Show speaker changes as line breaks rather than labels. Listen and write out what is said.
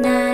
那